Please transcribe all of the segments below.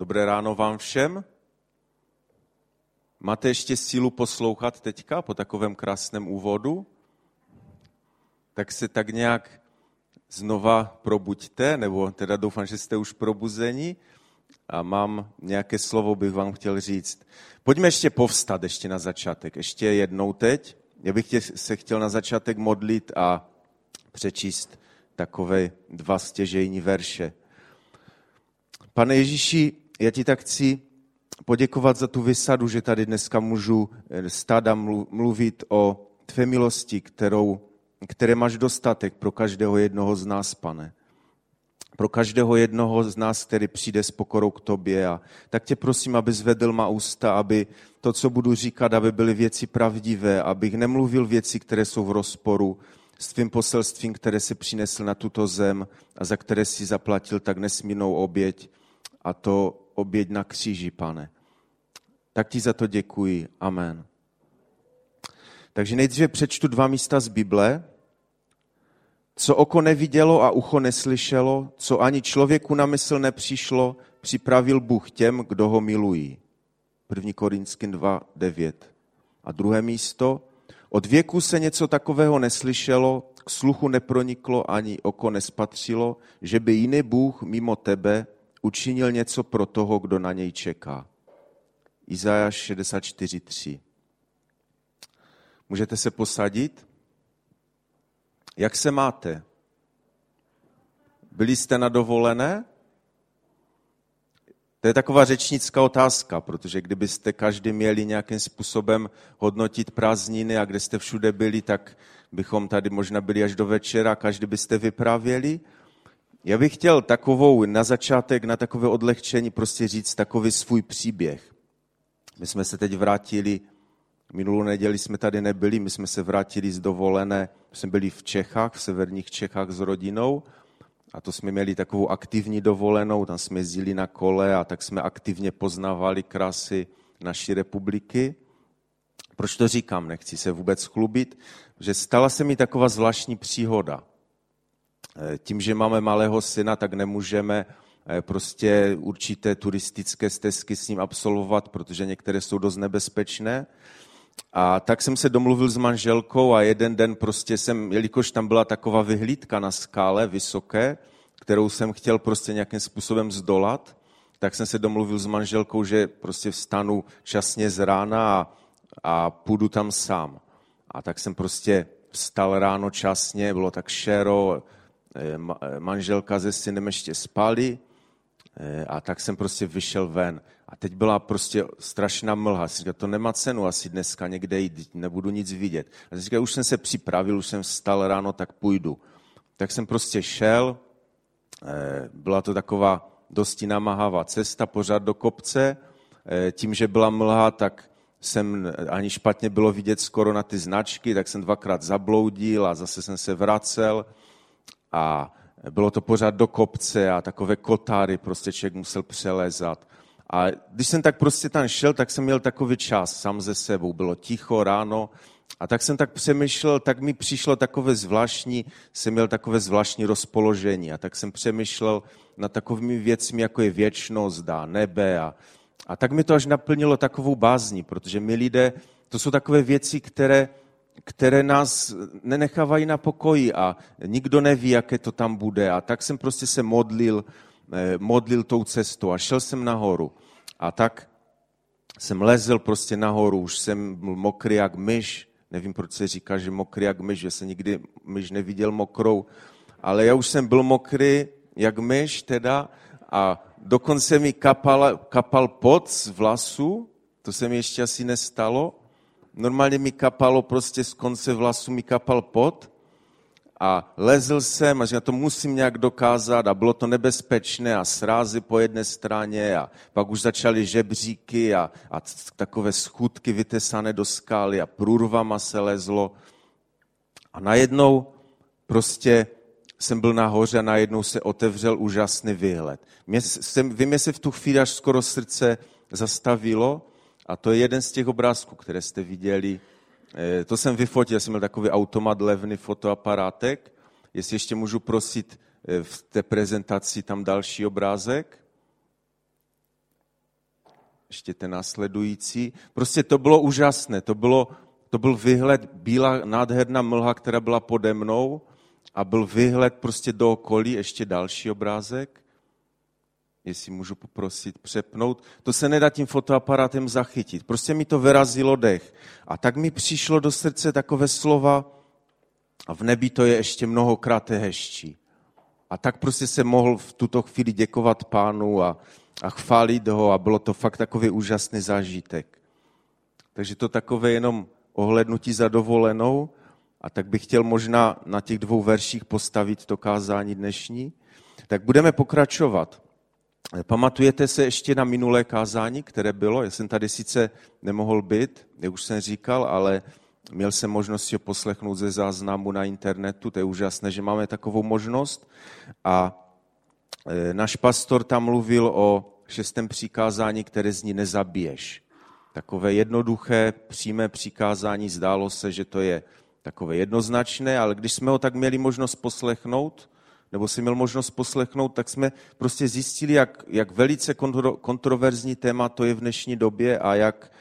Dobré ráno vám všem. Máte ještě sílu poslouchat teďka po takovém krásném úvodu? Tak se tak nějak znova probuďte, nebo teda doufám, že jste už probuzeni a mám nějaké slovo, bych vám chtěl říct. Pojďme ještě povstat ještě na začátek, ještě jednou teď. Já bych se chtěl na začátek modlit a přečíst takové dva stěžejní verše. Pane Ježíši, já ti tak chci poděkovat za tu vysadu, že tady dneska můžu eh, stát a mluvit o tvé milosti, kterou, které máš dostatek pro každého jednoho z nás, pane. Pro každého jednoho z nás, který přijde s pokorou k tobě. A tak tě prosím, aby zvedl má ústa, aby to, co budu říkat, aby byly věci pravdivé, abych nemluvil věci, které jsou v rozporu s tvým poselstvím, které si přinesl na tuto zem a za které si zaplatil tak nesmírnou oběť a to oběť na kříži, pane. Tak ti za to děkuji. Amen. Takže nejdříve přečtu dva místa z Bible. Co oko nevidělo a ucho neslyšelo, co ani člověku na mysl nepřišlo, připravil Bůh těm, kdo ho milují. 1. Korinským 2, 9. A druhé místo. Od věku se něco takového neslyšelo, k sluchu neproniklo ani oko nespatřilo, že by jiný Bůh mimo tebe učinil něco pro toho, kdo na něj čeká. Izajáš 64.3. Můžete se posadit? Jak se máte? Byli jste na dovolené? To je taková řečnická otázka, protože kdybyste každý měli nějakým způsobem hodnotit prázdniny a kde jste všude byli, tak bychom tady možná byli až do večera, každý byste vyprávěli. Já bych chtěl takovou na začátek, na takové odlehčení prostě říct takový svůj příběh. My jsme se teď vrátili, minulou neděli jsme tady nebyli, my jsme se vrátili z dovolené, jsme byli v Čechách, v severních Čechách s rodinou a to jsme měli takovou aktivní dovolenou, tam jsme jezdili na kole a tak jsme aktivně poznávali krásy naší republiky. Proč to říkám? Nechci se vůbec chlubit, že stala se mi taková zvláštní příhoda. Eh, tím, že máme malého syna, tak nemůžeme eh, prostě určité turistické stezky s ním absolvovat, protože některé jsou dost nebezpečné. A tak jsem se domluvil s manželkou a jeden den prostě jsem, jelikož tam byla taková vyhlídka na skále vysoké, kterou jsem chtěl prostě nějakým způsobem zdolat, tak jsem se domluvil s manželkou, že prostě vstanu časně z rána a, a půjdu tam sám. A tak jsem prostě vstal ráno časně, bylo tak šero, manželka se synem ještě spali eh, a tak jsem prostě vyšel ven. A teď byla prostě strašná mlha. Říkal, to nemá cenu asi dneska někde jít, nebudu nic vidět. A říkal, už jsem se připravil, už jsem vstal ráno, tak půjdu. Tak jsem prostě šel, byla to taková dosti namáhavá cesta pořád do kopce. Tím, že byla mlha, tak jsem ani špatně bylo vidět skoro na ty značky, tak jsem dvakrát zabloudil a zase jsem se vracel a bylo to pořád do kopce a takové kotáry prostě člověk musel přelezat. A když jsem tak prostě tam šel, tak jsem měl takový čas sám ze sebou. Bylo ticho ráno a tak jsem tak přemýšlel, tak mi přišlo takové zvláštní, jsem měl takové zvláštní rozpoložení a tak jsem přemýšlel na takovými věcmi, jako je věčnost a nebe a, a tak mi to až naplnilo takovou bázní, protože my lidé, to jsou takové věci, které které nás nenechávají na pokoji a nikdo neví, jaké to tam bude. A tak jsem prostě se modlil, eh, modlil tou cestou a šel jsem nahoru. A tak jsem lezl prostě nahoru, už jsem byl mokrý jak myš, nevím, proč se říká, že mokrý jak myš, že se nikdy myš neviděl mokrou, ale já už jsem byl mokrý jak myš teda a dokonce mi kapal, kapal pot z vlasu, to se mi ještě asi nestalo, normálně mi kapalo prostě z konce vlasu mi kapal pot a lezl jsem a že to musím nějak dokázat. A bylo to nebezpečné a srázy po jedné straně a pak už začaly žebříky a, a takové schůdky vytesané do skály a průrvama se lezlo. A najednou prostě jsem byl nahoře a najednou se otevřel úžasný výhled. Mě, jsem, vy mě se v tu chvíli až skoro srdce zastavilo a to je jeden z těch obrázků, které jste viděli. Eh, to jsem vyfotil, jsem měl takový automat levný fotoaparátek. Jestli ještě můžu prosit eh, v té prezentaci tam další obrázek. ještě ten následující. Prostě to bylo úžasné, to, bylo, to byl vyhled, bílá nádherná mlha, která byla pode mnou a byl vyhled prostě do okolí, ještě další obrázek, jestli můžu poprosit přepnout. To se nedá tím fotoaparátem zachytit. Prostě mi to vyrazilo dech. A tak mi přišlo do srdce takové slova, a v nebi to je ještě mnohokrát hezčí. A tak prostě se mohl v tuto chvíli děkovat pánu a, a chválit ho a bylo to fakt takový úžasný zážitek. Takže to takové jenom ohlednutí za dovolenou a tak bych chtěl možná na těch dvou verších postavit to kázání dnešní. Tak budeme pokračovat. Pamatujete se ještě na minulé kázání, které bylo? Já jsem tady sice nemohl být, jak už jsem říkal, ale měl jsem možnost ho poslechnout ze záznamu na internetu. To je úžasné, že máme takovou možnost. A e, náš pastor tam mluvil o šestém přikázání, které zní nezabiješ. Takové jednoduché, přímé přikázání, zdálo se, že to je takové jednoznačné, ale když jsme ho tak měli možnost poslechnout, nebo si měl možnost poslechnout, tak jsme prostě zjistili, jak, jak velice kontroverzní téma to je v dnešní době a jak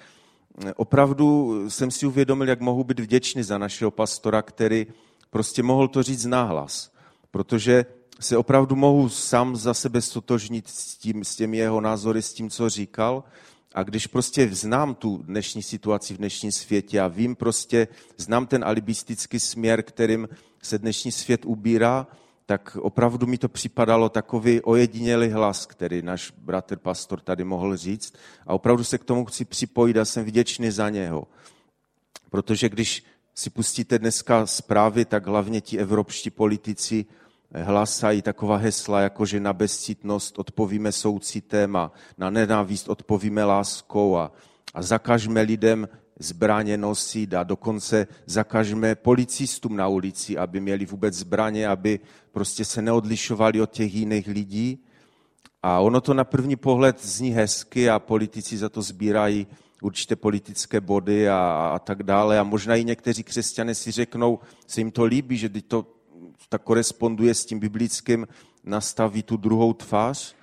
eh, opravdu jsem si uvědomil, jak mohu být vděčný za našeho pastora, který prostě mohl to říct nahlas. Protože se opravdu mohu sám za sebe stotožnit s, tím, s těmi jeho názory, s tím, co říkal. A když prostě znám tu dnešní situaci v dnešním světě a vím prostě, znám ten alibistický směr, kterým se dnešní svět ubírá, tak opravdu mi to připadalo takový ojedinělý hlas, který náš bratr pastor tady mohl říct. A opravdu se k tomu chci připojit a jsem vděčný za něho. Protože když si pustíte dneska zprávy, tak hlavně ti evropští politici hlasají taková hesla, jako že na bezcitnost odpovíme soucitem a na nenávist odpovíme láskou a, a zakažme lidem zbraně nosit a dokonce zakažme policistům na ulici, aby měli vůbec zbraně, aby prostě se neodlišovali od těch jiných lidí. A ono to na první pohled zní hezky a politici za to sbírají určité politické body a, a tak dále. A možná i někteří křesťané si řeknou, se jim to líbí, že to tak koresponduje s tím biblickým, nastaví tu druhou tvář.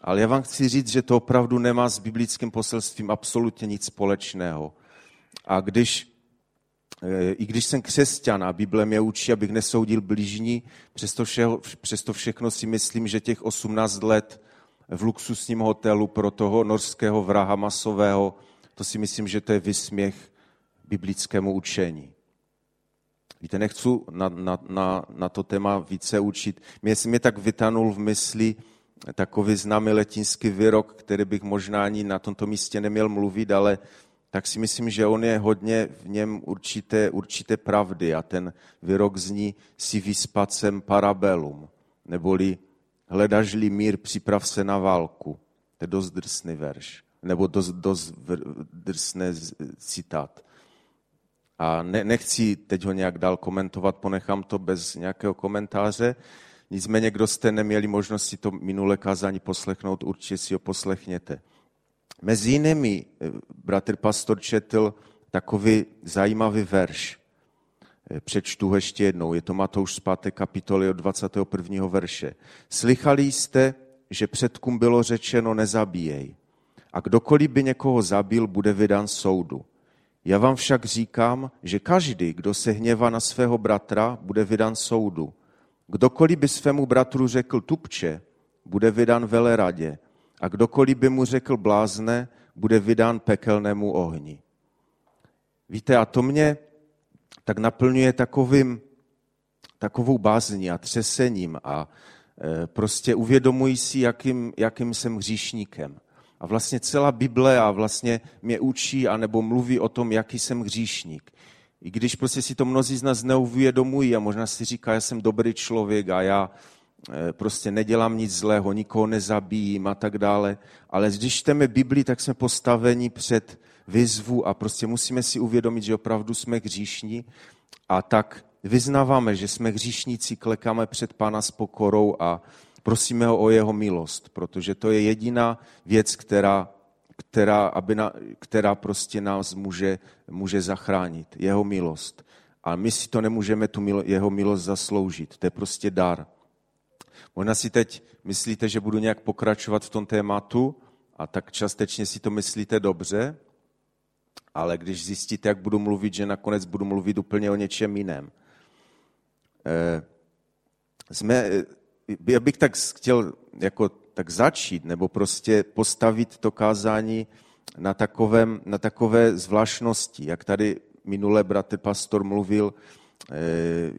Ale já vám chci říct, že to opravdu nemá s biblickým poselstvím absolutně nic společného. A když, eh, i když jsem křesťan a Bible mě učí, abych nesoudil blížní, přesto, vše, přesto všechno si myslím, že těch 18 let v luxusním hotelu pro toho norského vraha masového, to si myslím, že to je vysměch biblickému učení. Víte, nechci na, na, na, na to téma více učit. Mě, mě tak vytanul v mysli takový známý letinský výrok, který bych možná ani na tomto místě neměl mluvit, ale tak si myslím, že on je hodně v něm určité, určité pravdy a ten výrok zní si vyspacem parabelum, neboli hledaš-li mír, připrav se na válku. To je dost drsný verš, nebo dost, dost drsný citát. A ne, nechci teď ho nějak dál komentovat, ponechám to bez nějakého komentáře. Nicméně, kdo jste neměli možnost si to minulé kázání poslechnout, určitě si ho poslechněte. Mezi jinými, eh, bratr pastor četl takový zajímavý verš. Eh, přečtu ho ještě jednou. Je to Matouš z 5. kapitoly od 21. verše. Slychali jste, že předkům bylo řečeno nezabíjej. A kdokoliv by někoho zabil, bude vydán soudu. Já vám však říkám, že každý, kdo se hněvá na svého bratra, bude vydán soudu. Kdokoliv by svému bratru řekl tupče, bude vydán veleradě a kdokoliv by mu řekl blázne, bude vydán pekelnému ohni. Víte, a to mě tak naplňuje takovým, takovou bázní a třesením a e, prostě uvědomuji si, jakým, jakým jsem hříšníkem. A vlastně celá Bible a vlastně mě učí anebo mluví o tom, jaký jsem hříšník. I když prostě si to mnozí z nás neuvědomují a možná si říká, já jsem dobrý člověk a já prostě nedělám nic zlého, nikoho nezabíjím a tak dále. Ale když čteme Bibli, tak jsme postaveni před výzvu a prostě musíme si uvědomit, že opravdu jsme hříšní a tak vyznáváme, že jsme hříšníci, klekáme před Pána s pokorou a prosíme ho o jeho milost, protože to je jediná věc, která, která, aby na, která prostě nás může, může zachránit. Jeho milost. A my si to nemůžeme tu milo, jeho milost zasloužit. To je prostě dar. Možná si teď myslíte, že budu nějak pokračovat v tom tématu, a tak částečně si to myslíte dobře, ale když zjistíte, jak budu mluvit, že nakonec budu mluvit úplně o něčem jiném. Eh, jsme, já bych tak chtěl jako tak začít, nebo prostě postavit to kázání na, takovém, na takové zvláštnosti, jak tady minule bratr pastor mluvil, eh,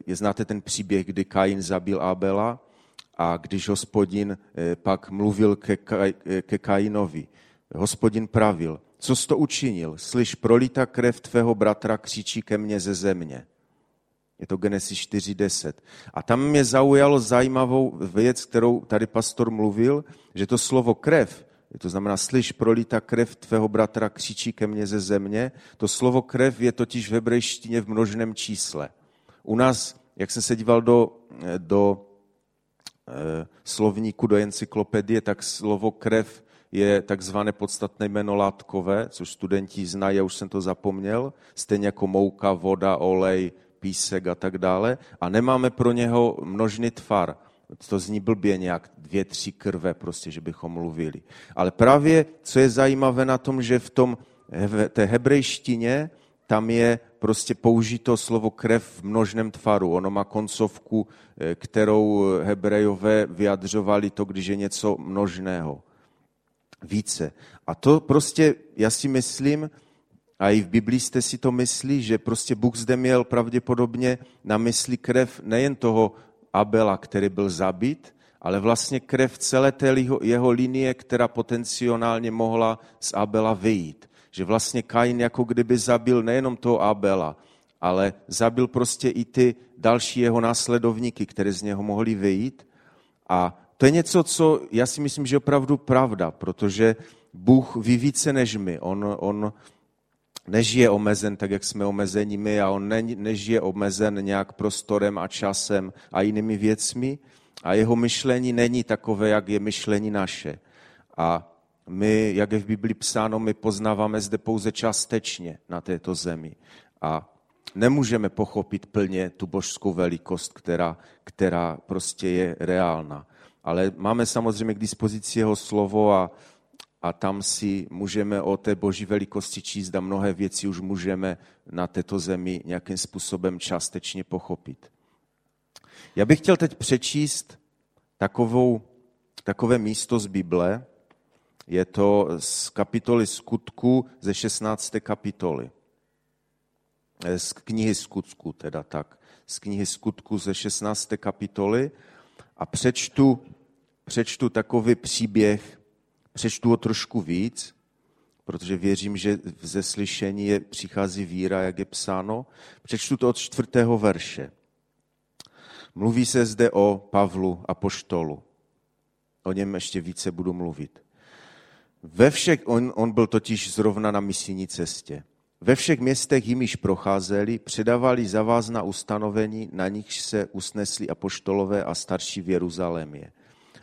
je znáte ten příběh, kdy Kain zabil Abela a když hospodin eh, pak mluvil ke, ke Kainovi, hospodin pravil, co jsi to učinil? Slyš, prolita krev tvého bratra křičí ke mně ze země. Je to Genesis 4.10. A tam mě zaujalo zajímavou věc, kterou tady pastor mluvil, že to slovo krev, to znamená, slyš, prolita krev tvého bratra křičí ke mně ze země, to slovo krev je totiž v hebrejštině v množném čísle. U nás, jak jsem se díval do, do e, slovníku, do encyklopedie, tak slovo krev je takzvané podstatné jméno látkové, což studenti znají, já už jsem to zapomněl, stejně jako mouka, voda, olej, písek a tak dále. A nemáme pro něho množný tvar. To zní blbě nějak dvě, tři krve, prostě, že bychom mluvili. Ale právě, co je zajímavé na tom, že v tom v té hebrejštině tam je prostě použito slovo krev v množném tvaru. Ono má koncovku, eh, kterou hebrejové vyjadřovali to, když je něco množného více. A to prostě, já si myslím, a i v Biblii jste si to myslí, že prostě Bůh zde měl pravděpodobně na mysli krev nejen toho Abela, který byl zabit, ale vlastně krev celé té jeho linie, která potenciálně mohla z Abela vyjít. Že vlastně Kain jako kdyby zabil nejenom toho Abela, ale zabil prostě i ty další jeho následovníky, které z něho mohly vyjít. A to je něco, co já si myslím, že je opravdu pravda, protože Bůh ví více než my. On, on nežije omezen tak, jak jsme omezeni my a on ne, nežije omezen nějak prostorem a časem a jinými věcmi a jeho myšlení není takové, jak je myšlení naše. A my, jak je v Biblii psáno, my poznáváme zde pouze částečně na této zemi. A nemůžeme pochopit plně tu božskou velikost, která, která prostě je reálná ale máme samozřejmě k dispozici jeho slovo a, a tam si můžeme o té boží velikosti číst a mnohé věci už můžeme na této zemi nějakým způsobem částečně pochopit. Já bych chtěl teď přečíst takovou, takové místo z Bible. Je to z kapitoly skutku ze 16. kapitoly. Eh, z knihy skutku, teda tak. Z knihy skutku ze 16. kapitoly a přečtu přečtu takový příběh, přečtu ho trošku víc, protože věřím, že ze slyšení je, přichází víra, jak je psáno. Přečtu to od čtvrtého verše. Mluví se zde o Pavlu a poštolu. O něm ještě více budu mluvit. Ve všech, on, on byl totiž zrovna na misijní cestě. Ve všech městech jimiž procházeli, předávali zavázna ustanovení, na nichž se usnesli apoštolové a starší v Jeruzalémě.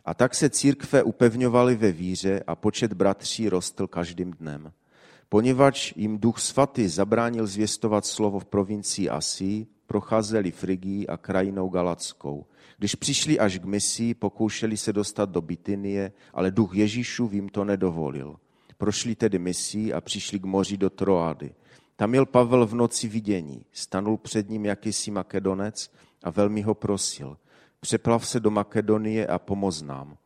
A tak se církve upevňovaly ve víře a počet bratří rostl každým dnem. Poněvadž jim duch svatý zabránil zvěstovat slovo v provincii Asii, procházeli Frigii a krajinou Galackou. Když přišli až k misii, pokoušeli se dostat do Bitynie, ale duch Ježíšův jim to nedovolil. Prošli tedy misii a přišli k moři do Troády. Tam měl Pavel v noci vidění. Stanul před ním jakýsi makedonec a velmi ho prosil přeplav se do Makedonie a pomoz nám.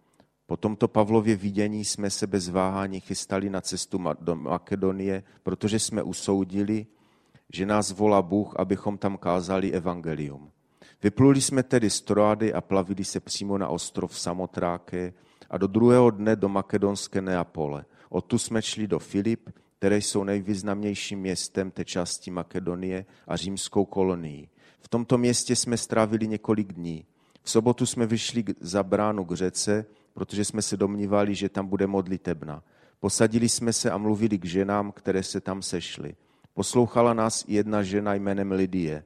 Po tomto Pavlově vidění jsme se bez váhání chystali na cestu do Makedonie, protože jsme usoudili, že nás volá Bůh, abychom tam kázali evangelium. Vypluli jsme tedy z Troady a plavili se přímo na ostrov Samotráke a do druhého dne do makedonské Neapole. Odtu jsme šli do Filip, které jsou nejvýznamnějším městem té části Makedonie a římskou kolonii. V tomto městě jsme strávili několik dní. V sobotu jsme vyšli za bránu k řece, protože jsme se domnívali, že tam bude modlitebna. Posadili jsme se a mluvili k ženám, které se tam sešly. Poslouchala nás jedna žena jménem Lidie,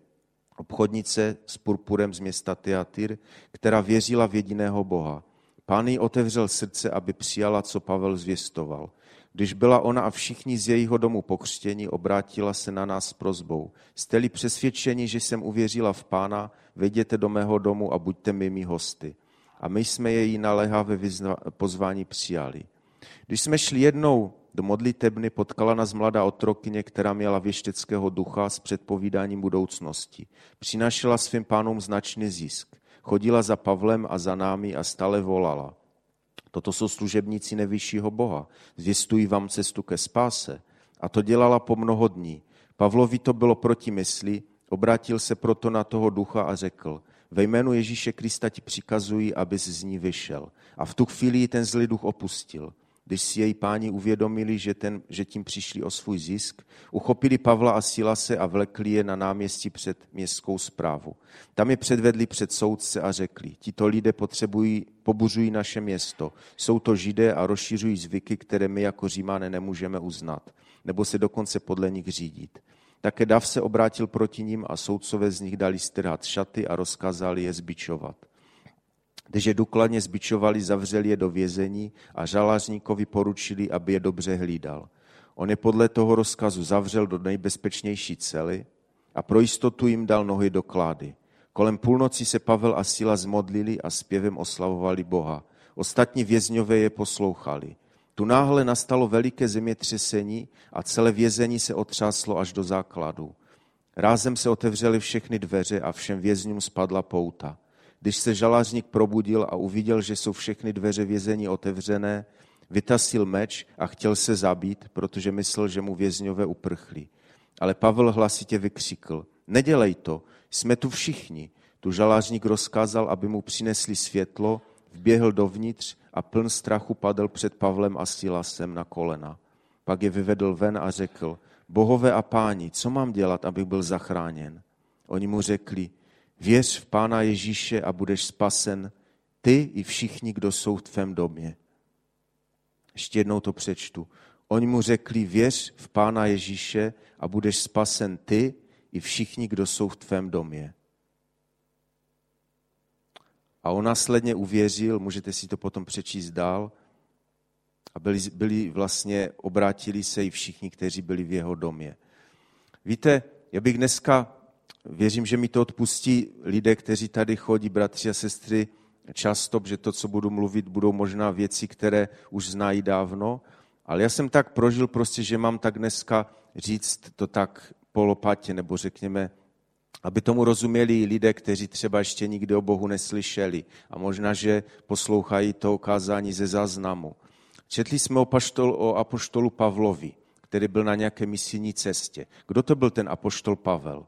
obchodnice s purpurem z města Teatyr, která věřila v jediného Boha. Pán jí otevřel srdce, aby přijala, co Pavel zvěstoval. Když byla ona a všichni z jejího domu pokřtění, obrátila se na nás s prozbou. Jste-li přesvědčeni, že jsem uvěřila v pána, vejděte do mého domu a buďte mými hosty. A my jsme její naléhavé pozvání přijali. Když jsme šli jednou do modlitebny, potkala nás mladá otrokyně, která měla věšteckého ducha s předpovídáním budoucnosti. Přinašela svým pánům značný zisk. Chodila za Pavlem a za námi a stále volala. Toto jsou služebníci nevyššího Boha. Zvěstují vám cestu ke spáse. A to dělala po mnoho dní. Pavlovi to bylo proti mysli, obrátil se proto na toho ducha a řekl, ve jménu Ježíše Krista ti přikazují, abys z ní vyšel. A v tu chvíli ten zlý duch opustil. Když si její páni uvědomili, že, ten, že tím přišli o svůj zisk, uchopili Pavla a Silase a vlekli je na náměstí před městskou zprávu. Tam je předvedli před soudce a řekli, tito lidé potřebují, pobuřují naše město. Jsou to židé a rozšiřují zvyky, které my jako římáne nemůžeme uznat, nebo se dokonce podle nich řídit. Také Dav se obrátil proti ním a soudcové z nich dali strhat šaty a rozkázali je zbičovat. Když je důkladně zbičovali, zavřeli je do vězení a žalářníkovi poručili, aby je dobře hlídal. On je podle toho rozkazu zavřel do nejbezpečnější cely a pro jistotu jim dal nohy do klády. Kolem půlnoci se Pavel a Sila zmodlili a zpěvem oslavovali Boha. Ostatní vězňové je poslouchali. Tu náhle nastalo veliké zemětřesení a celé vězení se otřáslo až do základu. Rázem se otevřely všechny dveře a všem vězňům spadla pouta. Když se žalářník probudil a uviděl, že jsou všechny dveře vězení otevřené, vytasil meč a chtěl se zabít, protože myslel, že mu vězňové uprchli. Ale Pavel hlasitě vykřikl, nedělej to, jsme tu všichni. Tu žalářník rozkázal, aby mu přinesli světlo, vběhl dovnitř a pln strachu padl před Pavlem a Silasem na kolena. Pak je vyvedl ven a řekl, bohové a páni, co mám dělat, abych byl zachráněn? Oni mu řekli, Věř v Pána Ježíše a budeš spasen, ty i všichni, kdo jsou v tvém domě. Ještě jednou to přečtu. Oni mu řekli, věř v Pána Ježíše a budeš spasen ty i všichni, kdo jsou v tvém domě. A on následně uvěřil, můžete si to potom přečíst dál, a byli, byli vlastně, obrátili se i všichni, kteří byli v jeho domě. Víte, já bych dneska Věřím, že mi to odpustí lidé, kteří tady chodí, bratři a sestry, často, že to, co budu mluvit, budou možná věci, které už znají dávno, ale já jsem tak prožil prostě, že mám tak dneska říct to tak polopatě, nebo řekněme, aby tomu rozuměli lidé, kteří třeba ještě nikdy o Bohu neslyšeli a možná, že poslouchají to okázání ze záznamu. Četli jsme o, paštol, o apoštolu Pavlovi, který byl na nějaké misijní cestě. Kdo to byl ten apoštol Pavel?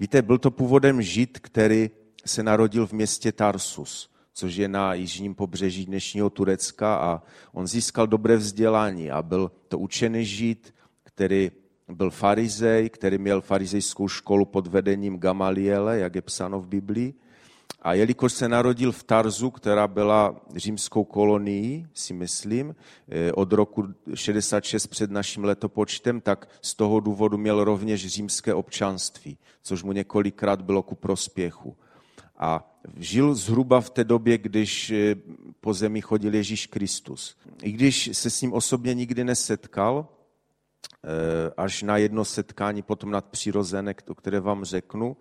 Víte, byl to původem žid, který se narodil v městě Tarsus, což je na jižním pobřeží dnešního Turecka a on získal dobré vzdělání a byl to učený žid, který byl farizej, který měl farizejskou školu pod vedením Gamaliele, jak je psáno v Biblii. A jelikož se narodil v Tarzu, která byla římskou kolonií, si myslím, eh, od roku 66 před naším letopočtem, tak z toho důvodu měl rovněž římské občanství, což mu několikrát bylo ku prospěchu. A žil zhruba v té době, když eh, po zemi chodil Ježíš Kristus. I když se s ním osobně nikdy nesetkal, eh, až na jedno setkání potom nadpřirozené, o které vám řeknu,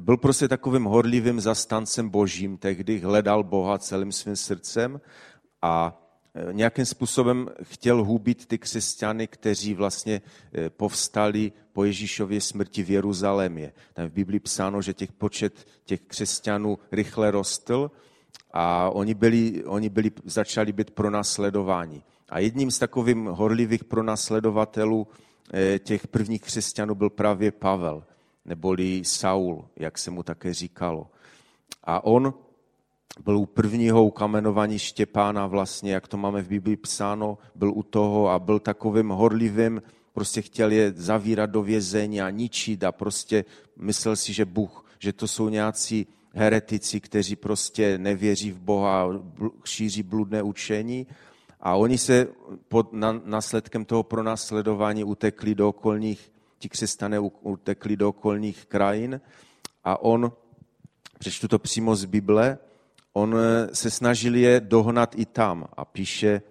byl prostě takovým horlivým zastancem božím, tehdy hledal Boha celým svým srdcem a e, nějakým způsobem chtěl hubit ty křesťany, kteří vlastně e, povstali po Ježíšově smrti v Jeruzalémě. Tam v Biblii psáno, že těch počet těch křesťanů rychle rostl a oni, byli, oni byli, začali být pronásledováni. A jedním z takových horlivých pronásledovatelů e, těch prvních křesťanů byl právě Pavel neboli Saul, jak se mu také říkalo. A on byl u prvního ukamenování Štěpána vlastně, jak to máme v Biblii psáno, byl u toho a byl takovým horlivým, prostě chtěl je zavírat do vězení a ničit a prostě myslel si, že Bůh, že to jsou nějací heretici, kteří prostě nevěří v Boha, šíří bludné učení a oni se pod následkem toho pronásledování utekli do okolních ti křesťané utekli do okolních krajin a on, přečtu to přímo z Bible, on eh, se snažil je dohnat i tam a píše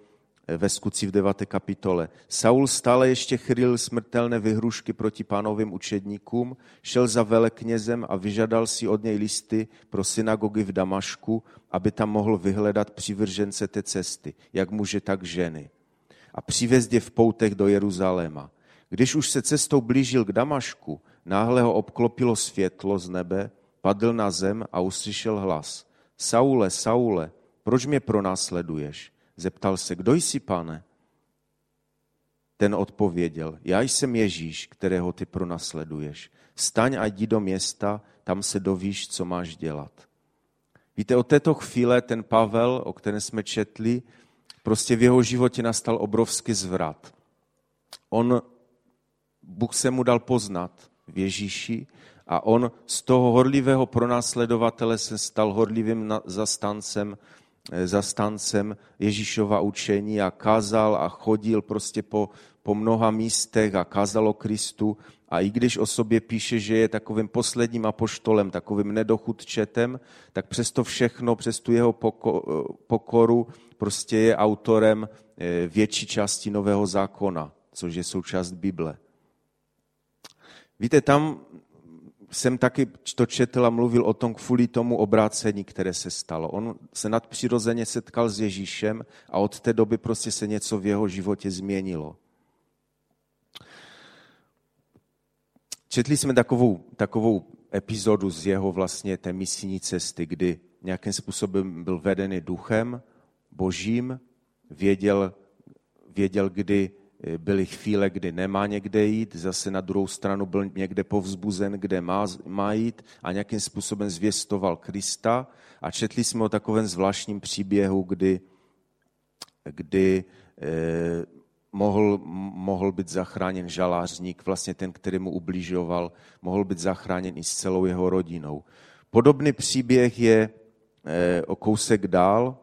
ve skutci v 9. kapitole. Saul stále ještě chryl smrtelné vyhrušky proti pánovým učedníkům, šel za veleknězem a vyžadal si od něj listy pro synagogy v Damašku, aby tam mohl vyhledat přivržence té cesty, jak muže, tak ženy. A je v poutech do Jeruzaléma. Když už se cestou blížil k Damašku, náhle ho obklopilo světlo z nebe, padl na zem a uslyšel hlas. Saule, Saule, proč mě pronásleduješ? Zeptal se, kdo jsi, pane? Ten odpověděl, já jsem Ježíš, kterého ty pronasleduješ. Staň a jdi do města, tam se dovíš, co máš dělat. Víte, od této chvíle ten Pavel, o kterém jsme četli, prostě v jeho životě nastal obrovský zvrat. On, Bůh se mu dal poznat v Ježíši a on z toho horlivého pronásledovatele se stal horlivým zastancem Eh, zastancem Ježíšova učení a kázal a chodil prostě po, po mnoha místech a kázal o Kristu. A i když o sobě píše, že je takovým posledním apoštolem, takovým nedochudčetem, tak přesto všechno, přes tu jeho pokoru, prostě je autorem eh, větší části Nového zákona, což je součást Bible. Víte, tam jsem taky to četl a mluvil o tom kvůli tomu obrácení, které se stalo. On se nadpřirozeně setkal s Ježíšem a od té doby prostě se něco v jeho životě změnilo. Četli jsme takovou, takovou epizodu z jeho vlastně té misijní cesty, kdy nějakým způsobem byl vedený duchem božím, věděl, věděl kdy byly chvíle, kdy nemá někde jít, zase na druhou stranu byl někde povzbuzen, kde má, má jít a nějakým způsobem zvěstoval Krista. A četli jsme o takovém zvláštním příběhu, kdy, kdy eh, mohl, mohl být zachráněn žalářník, vlastně ten, který mu ubližoval, mohl být zachráněn i s celou jeho rodinou. Podobný příběh je eh, o kousek dál,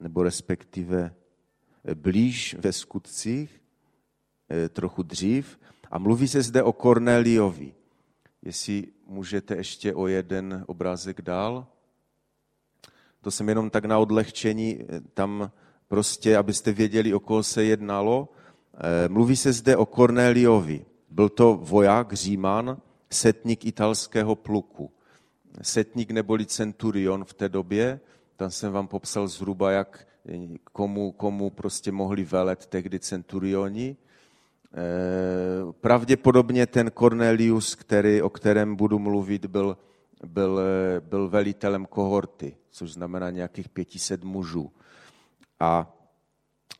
nebo respektive eh, blíž ve skutcích, Eh, trochu dřív. A mluví se zde o Korneliovi. Jestli můžete ještě o jeden obrázek dál. To jsem jenom tak na odlehčení, eh, tam prostě, abyste věděli, o koho se jednalo. Eh, mluví se zde o Korneliovi. Byl to voják, říman, setník italského pluku. Setník neboli centurion v té době, tam jsem vám popsal zhruba, jak komu, komu prostě mohli velet tehdy centurioni. Eh, pravděpodobně ten Cornelius, který, o kterém budu mluvit, byl, byl, eh, byl velitelem kohorty, což znamená nějakých 500 mužů. A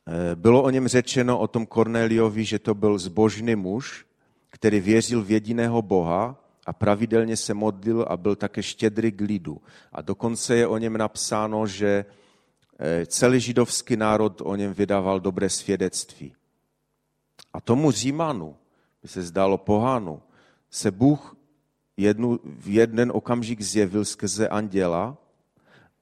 eh, bylo o něm řečeno, o tom Korneliovi, že to byl zbožný muž, který věřil v jediného Boha a pravidelně se modlil a byl také štědrý k lidu. A dokonce je o něm napsáno, že celý židovský národ o něm vydával dobré svědectví. A tomu Římanu by se zdálo pohánu, se Bůh jednu, v jeden okamžik zjevil skrze anděla,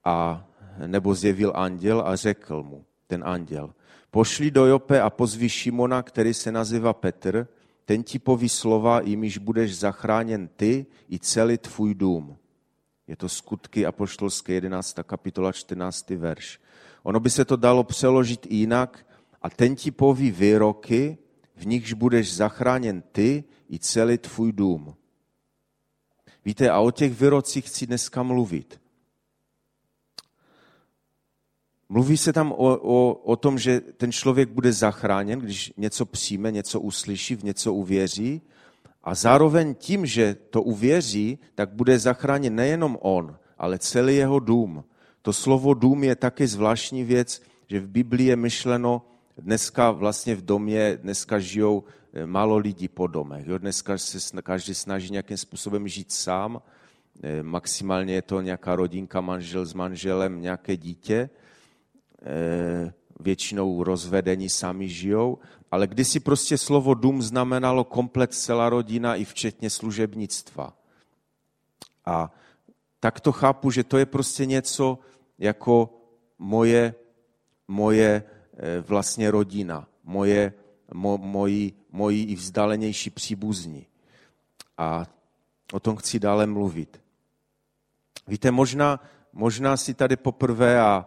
a, nebo zjevil anděl a řekl mu, ten anděl, pošli do Jope a pozvi Šimona, který se nazývá Petr, ten ti poví slova, jimiž budeš zachráněn ty i celý tvůj dům. Je to skutky apoštolské 11. kapitola 14. verš. Ono by se to dalo přeložit jinak a ten ti poví výroky, v nichž budeš zachráněn ty i celý tvůj dům. Víte, a o těch vyrocích chci dneska mluvit. Mluví se tam o, o, o tom, že ten člověk bude zachráněn, když něco přijme, něco uslyší, v něco uvěří. A zároveň tím, že to uvěří, tak bude zachráněn nejenom on, ale celý jeho dům. To slovo dům je taky zvláštní věc, že v Biblii je myšleno Dneska vlastně v domě, dneska žijou eh, málo lidí po domech. Jo? Dneska se každý snaží nějakým způsobem žít sám. Eh, maximálně je to nějaká rodinka, manžel s manželem, nějaké dítě. Eh, většinou rozvedení sami žijou. Ale kdysi prostě slovo dům znamenalo komplet celá rodina i včetně služebnictva. A tak to chápu, že to je prostě něco jako moje, moje vlastně rodina, moje, mo, moji, moji i vzdálenější příbuzní. A o tom chci dále mluvit. Víte, možná, možná si tady poprvé a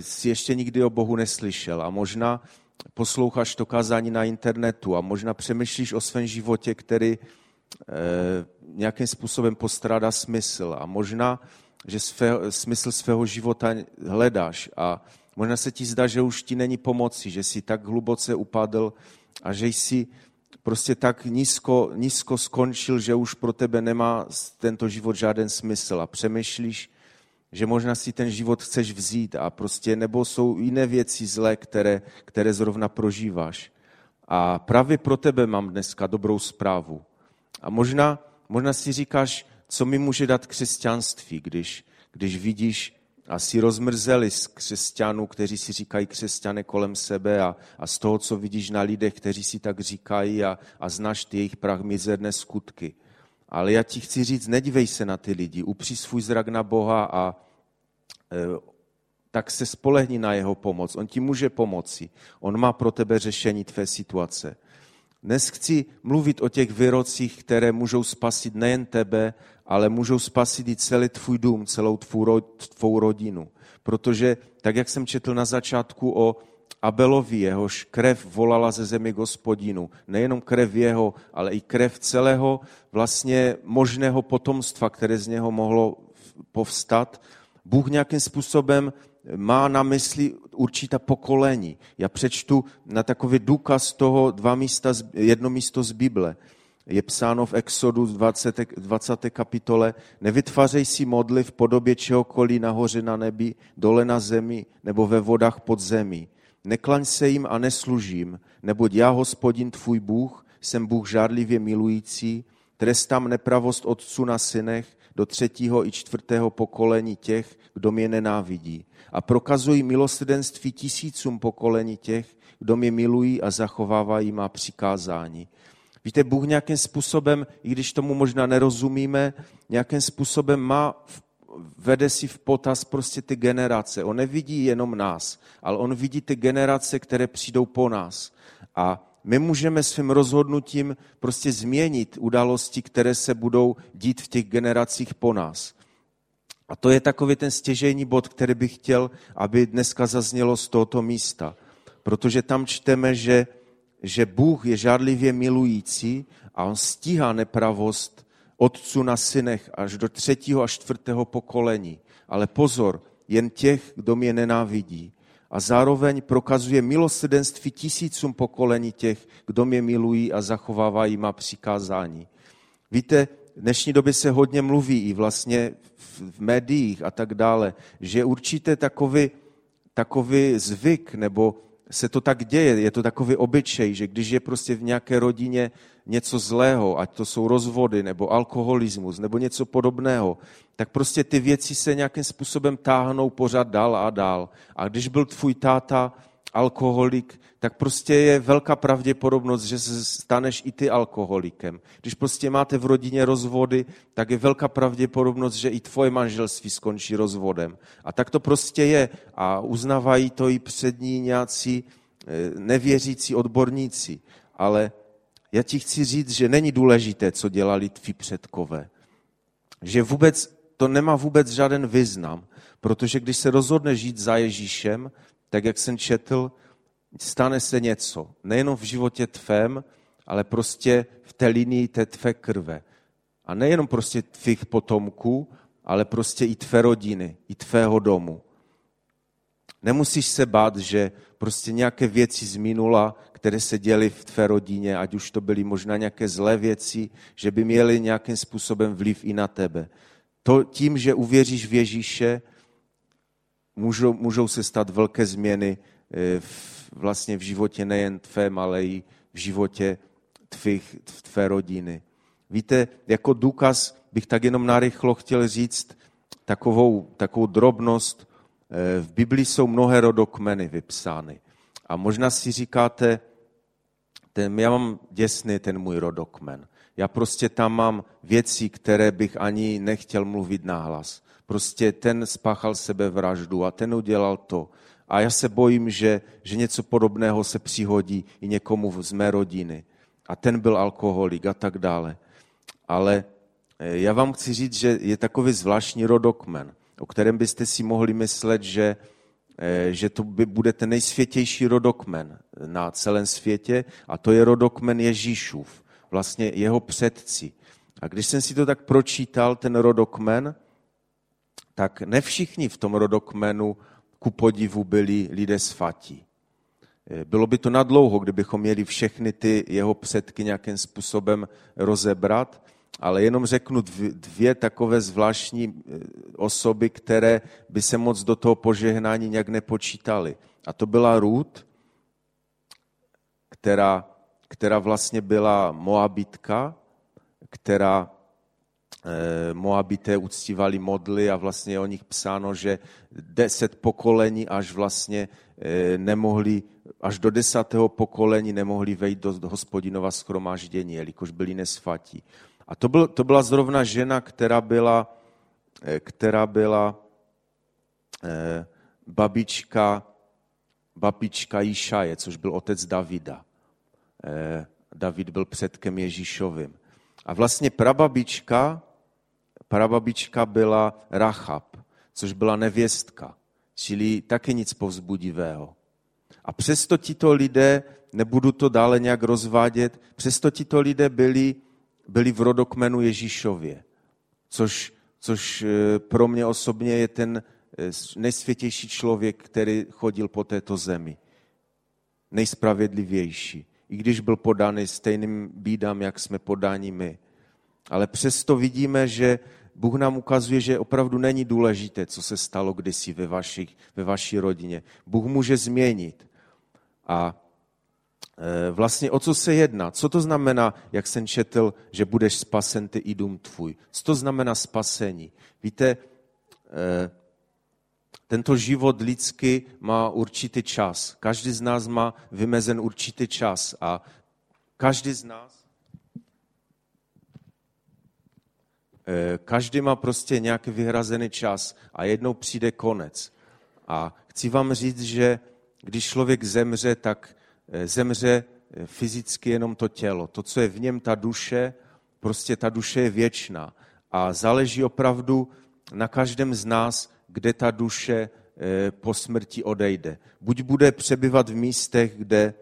si ještě nikdy o Bohu neslyšel a možná posloucháš to kázání na internetu a možná přemýšlíš o svém životě, který nějakým způsobem postrádá smysl a možná, že své, smysl svého života hledáš a možná se ti zdá, že už ti není pomoci, že jsi tak hluboce upadl a že jsi prostě tak nízko, nízko skončil, že už pro tebe nemá tento život žádný smysl a přemýšlíš, že možná si ten život chceš vzít a prostě nebo jsou jiné věci zlé, které, které zrovna prožíváš. A právě pro tebe mám dneska dobrou zprávu. A možná, možná si říkáš, co mi může dát křesťanství, když, když vidíš a si rozmrzeli z křesťanů, kteří si říkají křesťané kolem sebe a, a z toho, co vidíš na lidech, kteří si tak říkají a, a znáš ty jejich prach mizerné skutky. Ale já ti chci říct, nedívej se na ty lidi, upří svůj zrak na Boha a e, tak se spolehni na jeho pomoc. On ti může pomoci. On má pro tebe řešení tvé situace. Dnes chci mluvit o těch výrocích, které můžou spasit nejen tebe, ale můžou spasit i celý tvůj dům, celou tvou, tvou rodinu. Protože, tak jak jsem četl na začátku o Abelovi, jehož krev volala ze zemi gospodinu. Nejenom krev jeho, ale i krev celého vlastně možného potomstva, které z něho mohlo povstat. Bůh nějakým způsobem má na mysli určitá pokolení. Já přečtu na takový důkaz toho dva místa, jedno místo z Bible. Je psáno v Exodu 20. 20. kapitole, nevytvářej si modly v podobě čehokoliv nahoře na nebi, dole na zemi nebo ve vodách pod zemí. Neklaň se jim a neslužím, neboť já, hospodin tvůj Bůh, jsem Bůh žádlivě milující, trestám nepravost otců na synech do třetího i čtvrtého pokolení těch, kdo mě nenávidí a prokazují milosrdenství tisícům pokolení těch, kdo mě milují a zachovávají má přikázání. Víte, Bůh nějakým způsobem, i když tomu možná nerozumíme, nějakým způsobem má, vede si v potaz prostě ty generace. On nevidí jenom nás, ale on vidí ty generace, které přijdou po nás. A my můžeme svým rozhodnutím prostě změnit události, které se budou dít v těch generacích po nás. A to je takový ten stěžejní bod, který bych chtěl, aby dneska zaznělo z tohoto místa. Protože tam čteme, že, že Bůh je žádlivě milující a on stíhá nepravost otců na synech až do třetího a čtvrtého pokolení. Ale pozor, jen těch, kdo mě nenávidí. A zároveň prokazuje milosrdenství tisícům pokolení těch, kdo mě milují a zachovávají má přikázání. Víte, v dnešní době se hodně mluví i vlastně v médiích a tak dále, že určitě takový, takový zvyk, nebo se to tak děje, je to takový obyčej, že když je prostě v nějaké rodině něco zlého, ať to jsou rozvody, nebo alkoholismus, nebo něco podobného, tak prostě ty věci se nějakým způsobem táhnou pořád dál a dál. A když byl tvůj táta alkoholik, tak prostě je velká pravděpodobnost, že se staneš i ty alkoholikem. Když prostě máte v rodině rozvody, tak je velká pravděpodobnost, že i tvoje manželství skončí rozvodem. A tak to prostě je. A uznávají to i přední nějací eh, nevěřící odborníci. Ale já ti chci říct, že není důležité, co dělali tví předkové. Že vůbec, to nemá vůbec žádný význam, protože když se rozhodne žít za Ježíšem, tak jak jsem četl, stane se něco. Nejenom v životě tvém, ale prostě v té linii té tvé krve. A nejenom prostě tvých potomků, ale prostě i tvé rodiny, i tvého domu. Nemusíš se bát, že prostě nějaké věci z minula, které se děly v tvé rodině, ať už to byly možná nějaké zlé věci, že by měly nějakým způsobem vliv i na tebe. To tím, že uvěříš v Ježíše, můžou, můžou se stát velké změny eh, v, vlastně v životě nejen tvém, ale i v životě tvých, tvé rodiny. Víte, jako důkaz bych tak jenom narychlo chtěl říct takovou, takovou drobnost. Eh, v Biblii jsou mnohé rodokmeny vypsány. A možná si říkáte, ten, já mám děsný ten můj rodokmen. Já prostě tam mám věci, které bych ani nechtěl mluvit nahlas prostě ten spáchal sebevraždu a ten udělal to. A já se bojím, že, že něco podobného se přihodí i někomu z mé rodiny. A ten byl alkoholik a tak dále. Ale eh, já vám chci říct, že je takový zvláštní rodokmen, o kterém byste si mohli myslet, že, eh, že to bude ten nejsvětější rodokmen na celém světě a to je rodokmen Ježíšův, vlastně jeho předci. A když jsem si to tak pročítal, ten rodokmen, tak ne všichni v tom rodokmenu ku podivu byli lidé svatí. Eh, bylo by to nadlouho, kdybychom měli všechny ty jeho předky nějakým způsobem rozebrat, ale jenom řeknu dvě takové zvláštní eh, osoby, které by se moc do toho požehnání nějak nepočítaly. A to byla Ruth, která, která vlastně byla Moabitka, která Moabité uctívali modly a vlastně je o nich psáno, že deset pokolení až vlastně eh, nemohli, až do desátého pokolení nemohli vejít do hospodinova schromáždění, jelikož byli nesvatí. A to, byl, to byla zrovna žena, která byla, eh, která byla eh, babička, babička Jíšaje, což byl otec Davida. Eh, David byl předkem Ježíšovým. A vlastně prababička, prababička byla Rachab, což byla nevěstka, čili taky nic povzbudivého. A přesto tito lidé, nebudu to dále nějak rozvádět, přesto tito lidé byli byli v rodokmenu Ježíšově, což, což eh, pro mě osobně je ten eh, nejsvětější člověk, který chodil po této zemi. Nejspravedlivější. I když byl podaný stejným bídám, jak jsme podáni my. Ale přesto vidíme, že Bůh nám ukazuje, že opravdu není důležité, co se stalo kdysi ve, vašich, ve vaší rodině. Bůh může změnit. A Eh, vlastně o co se jedná. Co to znamená, jak jsem četl, že budeš spasen ty i dům tvůj? Co to znamená spasení? Víte, eh, tento život lidský má určitý čas. Každý z nás má vymezen určitý čas a každý z nás eh, každý má prostě nějaký vyhrazený čas a jednou přijde konec. A chci vám říct, že když člověk zemře, tak Eh, zemře eh, fyzicky jenom to tělo. To, co je v něm, ta duše, prostě ta duše je věčná. A záleží opravdu na každém z nás, kde ta duše eh, po smrti odejde. Buď bude přebyvat v místech, kde,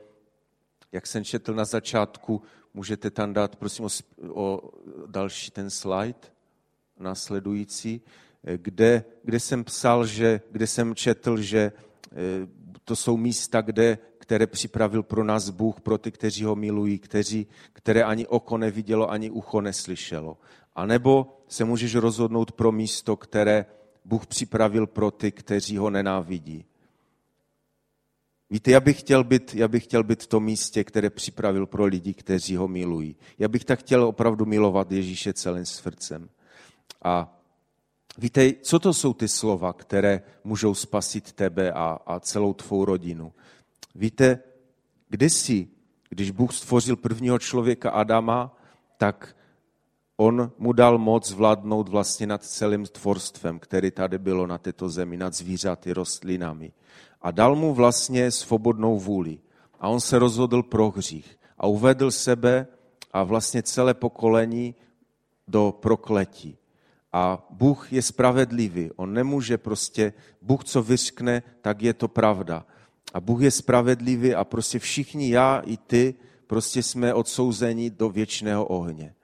jak jsem četl na začátku, můžete tam dát, prosím, o, o další ten slide, následující, kde, kde jsem psal, že, kde jsem četl, že to jsou místa, kde které připravil pro nás Bůh, pro ty, kteří ho milují, kteří, které ani oko nevidělo, ani ucho neslyšelo. A nebo se můžeš rozhodnout pro místo, které Bůh připravil pro ty, kteří ho nenávidí. Víte, já bych, chtěl být, já bych chtěl být v tom místě, které připravil pro lidi, kteří ho milují. Já bych tak chtěl opravdu milovat Ježíše celým srdcem. A víte, co to jsou ty slova, které můžou spasit tebe a, a celou tvou rodinu? Víte, kdysi, když Bůh stvořil prvního člověka Adama, tak on mu dal moc vládnout vlastně nad celým tvorstvem, který tady bylo na této zemi, nad zvířaty, rostlinami. A dal mu vlastně svobodnou vůli. A on se rozhodl pro hřích. A uvedl sebe a vlastně celé pokolení do prokletí. A Bůh je spravedlivý. On nemůže prostě, Bůh co vyřkne, tak je to pravda. A Bůh je spravedlivý a prostě všichni, já i ty, prostě jsme odsouzeni do věčného ohně.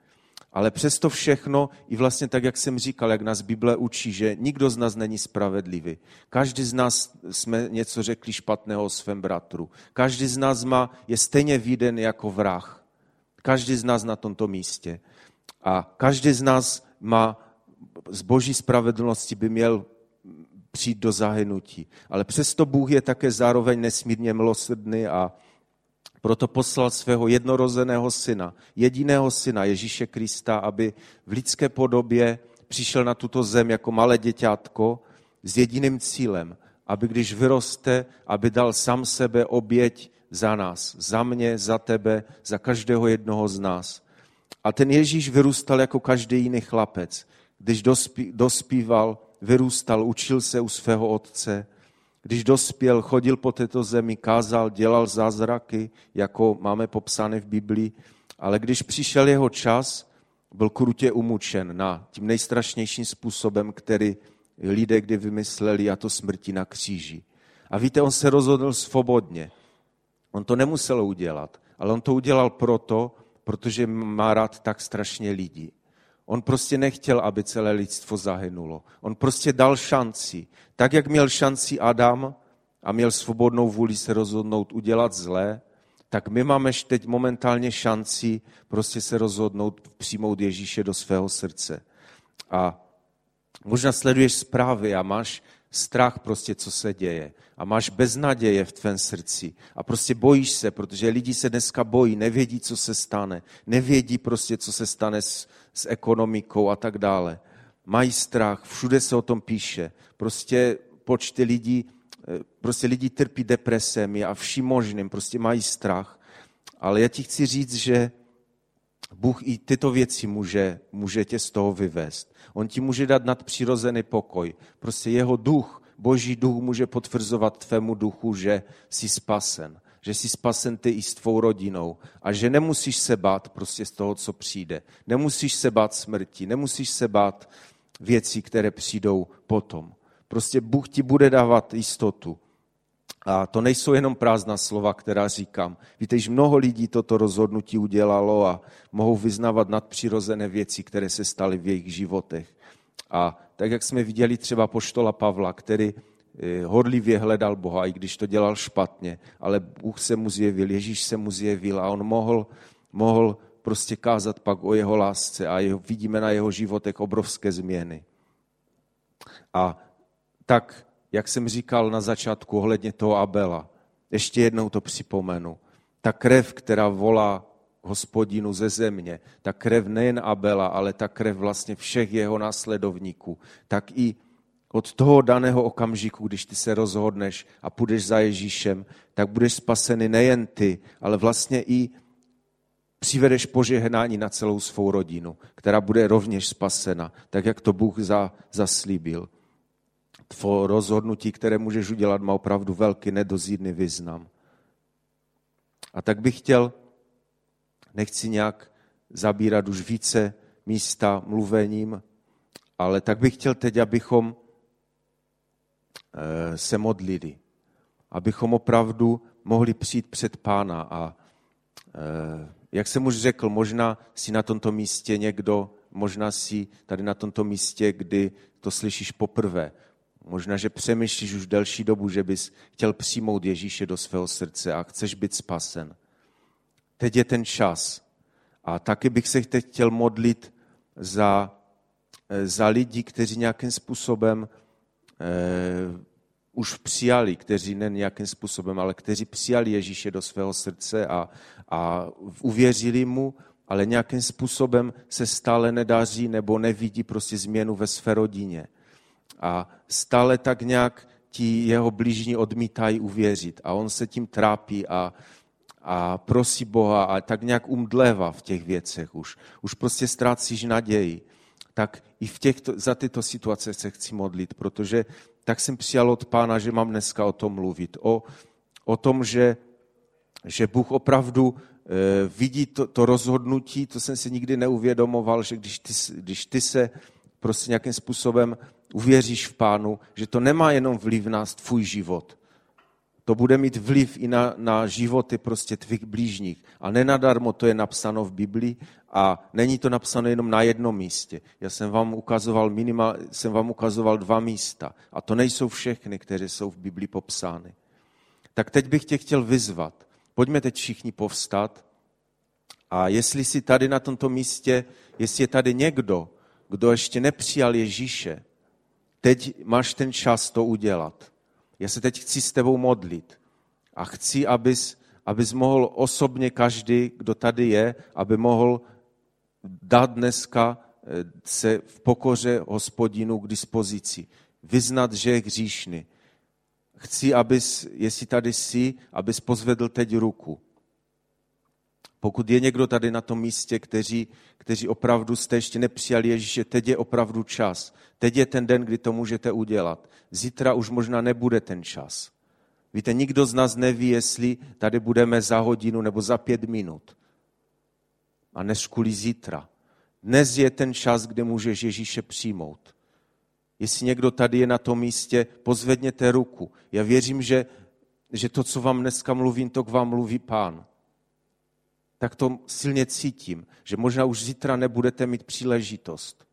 Ale přesto všechno, i vlastně tak, jak jsem říkal, jak nás Bible učí, že nikdo z nás není spravedlivý. Každý z nás jsme něco řekli špatného o svém bratru. Každý z nás má, je stejně viděn jako vrah. Každý z nás na tomto místě. A každý z nás má z boží spravedlnosti by měl přijít do zahynutí. Ale přesto Bůh je také zároveň nesmírně milosrdný a proto poslal svého jednorozeného syna, jediného syna Ježíše Krista, aby v lidské podobě přišel na tuto zem jako malé děťátko s jediným cílem, aby když vyroste, aby dal sám sebe oběť za nás, za mě, za tebe, za každého jednoho z nás. A ten Ježíš vyrůstal jako každý jiný chlapec. Když dospí, dospíval, vyrůstal, učil se u svého otce. Když dospěl, chodil po této zemi, kázal, dělal zázraky, jako máme popsané v Biblii, ale když přišel jeho čas, byl krutě umučen na tím nejstrašnějším způsobem, který lidé kdy vymysleli, a to smrti na kříži. A víte, on se rozhodl svobodně. On to nemusel udělat, ale on to udělal proto, protože má rád tak strašně lidí. On prostě nechtěl, aby celé lidstvo zahynulo. On prostě dal šanci. Tak, jak měl šanci Adam a měl svobodnou vůli se rozhodnout udělat zlé, tak my máme teď momentálně šanci prostě se rozhodnout přijmout Ježíše do svého srdce. A možná sleduješ zprávy a máš strach prostě, co se děje. A máš beznaděje v tvém srdci. A prostě bojíš se, protože lidi se dneska bojí, nevědí, co se stane. Nevědí prostě, co se stane s, s ekonomikou a tak dále. Mají strach, všude se o tom píše. Prostě počty lidí, eh, prostě lidi trpí depresemi a vším možným, prostě mají strach. Ale já ti chci říct, že Bůh i tyto věci může, může tě z toho vyvést. On ti může dát nadpřirozený pokoj. Prostě jeho duch, boží duch může potvrzovat tvému duchu, že jsi spasen. Že jsi spasen ty i s tvou rodinou. A že nemusíš se bát prostě z toho, co přijde. Nemusíš se bát smrti. Nemusíš se bát věcí, které přijdou potom. Prostě Bůh ti bude dávat jistotu. A to nejsou jenom prázdná slova, která říkám. Víte, že mnoho lidí toto rozhodnutí udělalo a mohou vyznávat nadpřirozené věci, které se staly v jejich životech. A tak, jak jsme viděli třeba poštola Pavla, který horlivě hledal Boha, i když to dělal špatně, ale Bůh se mu zjevil, Ježíš se mu zjevil a on mohl, mohl prostě kázat pak o jeho lásce a jeho, vidíme na jeho životech obrovské změny. A tak jak jsem říkal na začátku ohledně toho Abela, ještě jednou to připomenu. Ta krev, která volá hospodinu ze země, ta krev nejen Abela, ale ta krev vlastně všech jeho následovníků, tak i od toho daného okamžiku, když ty se rozhodneš a půjdeš za Ježíšem, tak budeš spasený nejen ty, ale vlastně i přivedeš požehnání na celou svou rodinu, která bude rovněž spasena, tak jak to Bůh za, zaslíbil tvo rozhodnutí, které můžeš udělat, má opravdu velký nedozírný význam. A tak bych chtěl, nechci nějak zabírat už více místa mluvením, ale tak bych chtěl teď, abychom se modlili, abychom opravdu mohli přijít před pána a eh, jak jsem už řekl, možná si na tomto místě někdo, možná si tady na tomto místě, kdy to slyšíš poprvé, Možná, že přemýšlíš už delší dobu, že bys chtěl přijmout Ježíše do svého srdce a chceš být spasen. Teď je ten čas. A taky bych se teď chtěl modlit za, eh, za lidi, kteří nějakým způsobem eh, už přijali, kteří ne nějakým způsobem, ale kteří přijali Ježíše do svého srdce a, a uvěřili mu, ale nějakým způsobem se stále nedaří nebo nevidí prostě změnu ve své rodině a stále tak nějak ti jeho blížní odmítají uvěřit a on se tím trápí a, a prosí Boha a tak nějak umdlévá v těch věcech už. Už prostě ztrácíš naději. Tak i v těchto, za tyto situace se chci modlit, protože tak jsem přijal od pána, že mám dneska o tom mluvit. O, o tom, že, že Bůh opravdu e, vidí to, to rozhodnutí, to jsem si nikdy neuvědomoval, že když ty, když ty se prostě nějakým způsobem uvěříš v pánu, že to nemá jenom vliv na tvůj život. To bude mít vliv i na, na životy prostě tvých blížních. A nenadarmo to je napsáno v Biblii a není to napsáno jenom na jednom místě. Já jsem vám ukazoval minimál, jsem vám ukazoval dva místa. A to nejsou všechny, které jsou v Biblii popsány. Tak teď bych tě chtěl vyzvat. Pojďme teď všichni povstat. A jestli si tady na tomto místě, jestli je tady někdo, kdo ještě nepřijal Ježíše, teď máš ten čas to udělat. Já se teď chci s tebou modlit a chci, abys, abys mohl osobně každý, kdo tady je, aby mohl dát dneska eh, se v pokoře hospodinu k dispozici. Vyznat, že je hříšný. Chci, abys, jestli tady jsi, abys pozvedl teď ruku. Pokud je někdo tady na tom místě, kteří, kteří opravdu jste ještě nepřijali Ježíše, teď je opravdu čas. Teď je ten den, kdy to můžete udělat. Zítra už možná nebude ten čas. Víte, nikdo z nás neví, jestli tady budeme za hodinu nebo za pět minut. A než kvůli zítra. Dnes je ten čas, kdy můžeš Ježíše přijmout. Jestli někdo tady je na tom místě, pozvedněte ruku. Já věřím, že, že to, co vám dneska mluvím, to k vám mluví pán. Tak to silně cítím, že možná už zítra nebudete mít příležitost.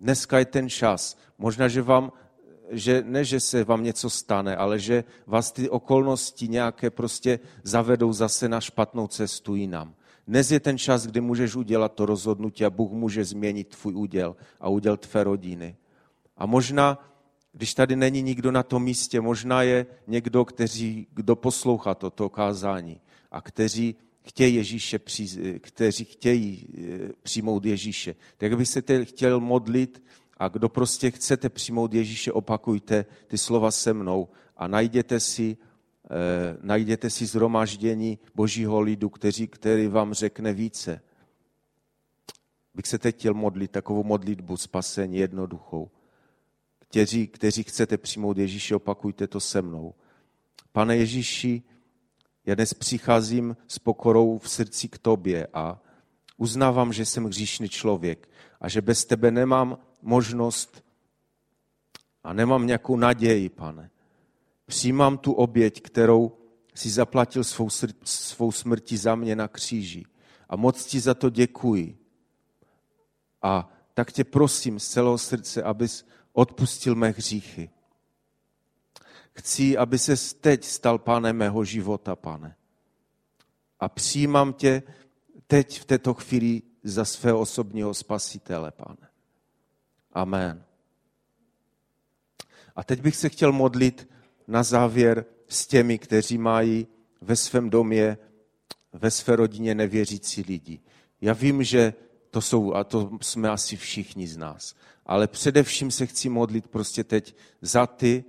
Dneska je ten čas. Možná, že vám, že ne, že se vám něco stane, ale že vás ty okolnosti nějaké prostě zavedou zase na špatnou cestu jinam. Dnes je ten čas, kdy můžeš udělat to rozhodnutí a Bůh může změnit tvůj úděl a úděl tvé rodiny. A možná, když tady není nikdo na tom místě, možná je někdo, kteří, kdo poslouchá toto kázání a kteří chtějí Ježíše, kteří chtějí eh, přijmout Ježíše. Tak bych se chtěl modlit a kdo prostě chcete přijmout Ježíše, opakujte ty slova se mnou a najděte si, eh, najděte si zhromaždění božího lidu, kteří, který vám řekne více. Bych se teď chtěl modlit takovou modlitbu spasení jednoduchou. Kteří, kteří chcete přijmout Ježíše, opakujte to se mnou. Pane Ježíši, já dnes přicházím s pokorou v srdci k tobě a uznávám, že jsem hříšný člověk a že bez tebe nemám možnost a nemám nějakou naději, pane. Přijímám tu oběť, kterou si zaplatil svou, svou smrti za mě na kříži. A moc ti za to děkuji. A tak tě prosím z celého srdce, abys odpustil mé hříchy. Chci, aby se teď stal pánem mého života, pane. A přijímám tě teď v této chvíli za svého osobního spasitele, pane. Amen. A teď bych se chtěl modlit na závěr s těmi, kteří mají ve svém domě, ve své rodině nevěřící lidi. Já vím, že to jsou, a to jsme asi všichni z nás, ale především se chci modlit prostě teď za ty,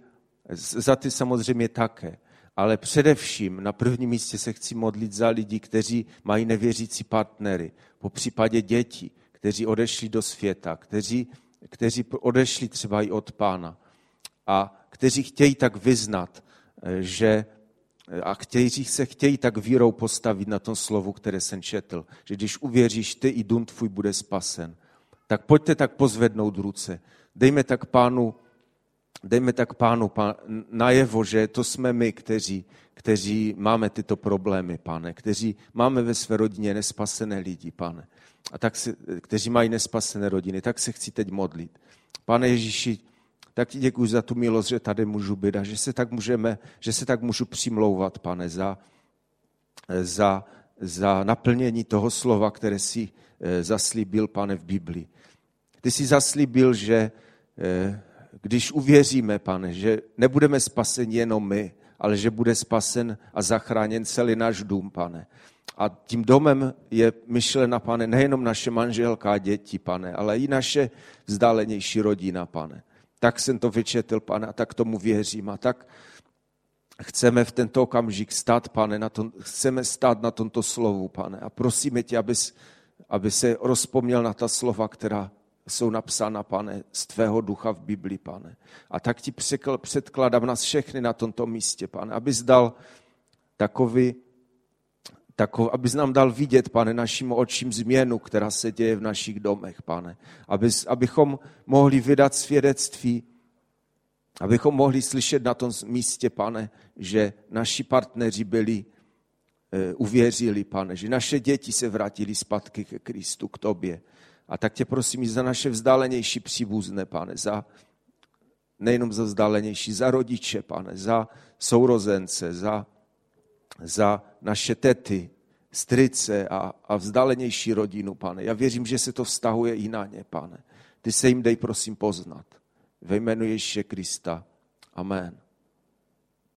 za ty samozřejmě také, ale především na prvním místě se chci modlit za lidi, kteří mají nevěřící partnery, po případě děti, kteří odešli do světa, kteří, kteří odešli třeba i od pána a kteří chtějí tak vyznat, že a kteří se chtějí tak vírou postavit na tom slovu, které jsem četl, že když uvěříš ty, i dům tvůj bude spasen. Tak pojďte tak pozvednout ruce. Dejme tak pánu dejme tak pánu pán, najevo, že to jsme my, kteří, kteří máme tyto problémy, pane, kteří máme ve své rodině nespasené lidi, pane, a tak se, kteří mají nespasené rodiny, tak se chci teď modlit. Pane Ježíši, tak ti děkuji za tu milost, že tady můžu být a že se tak, můžeme, že se tak můžu přimlouvat, pane, za, za, za naplnění toho slova, které si eh, zaslíbil, pane, v Biblii. Ty jsi zaslíbil, že eh, když uvěříme, pane, že nebudeme spaseni jenom my, ale že bude spasen a zachráněn celý náš dům, pane. A tím domem je myšlena, pane, nejenom naše manželka a děti, pane, ale i naše vzdálenější rodina, pane. Tak jsem to vyčetl, pane, a tak tomu věřím. A tak chceme v tento okamžik stát, pane, na tom, chceme stát na tomto slovu, pane. A prosíme tě, abys, aby se rozpomněl na ta slova, která jsou napsána, pane, z tvého ducha v Biblii, pane. A tak ti předkládám nás všechny na tomto místě, pane, abys dal takový, takov, abys nám dal vidět, pane, našim očím změnu, která se děje v našich domech, pane. Abys, abychom mohli vydat svědectví, abychom mohli slyšet na tom místě, pane, že naši partneři byli, e, uvěřili, pane, že naše děti se vrátili zpátky ke Kristu, k tobě. A tak tě prosím i za naše vzdálenější příbuzné, pane, za nejenom za vzdálenější, za rodiče, pane, za sourozence, za, za naše tety, strice a, a vzdálenější rodinu, pane. Já věřím, že se to vztahuje i na ně, pane. Ty se jim dej prosím poznat. Ve jménu Ježíše Krista. Amen.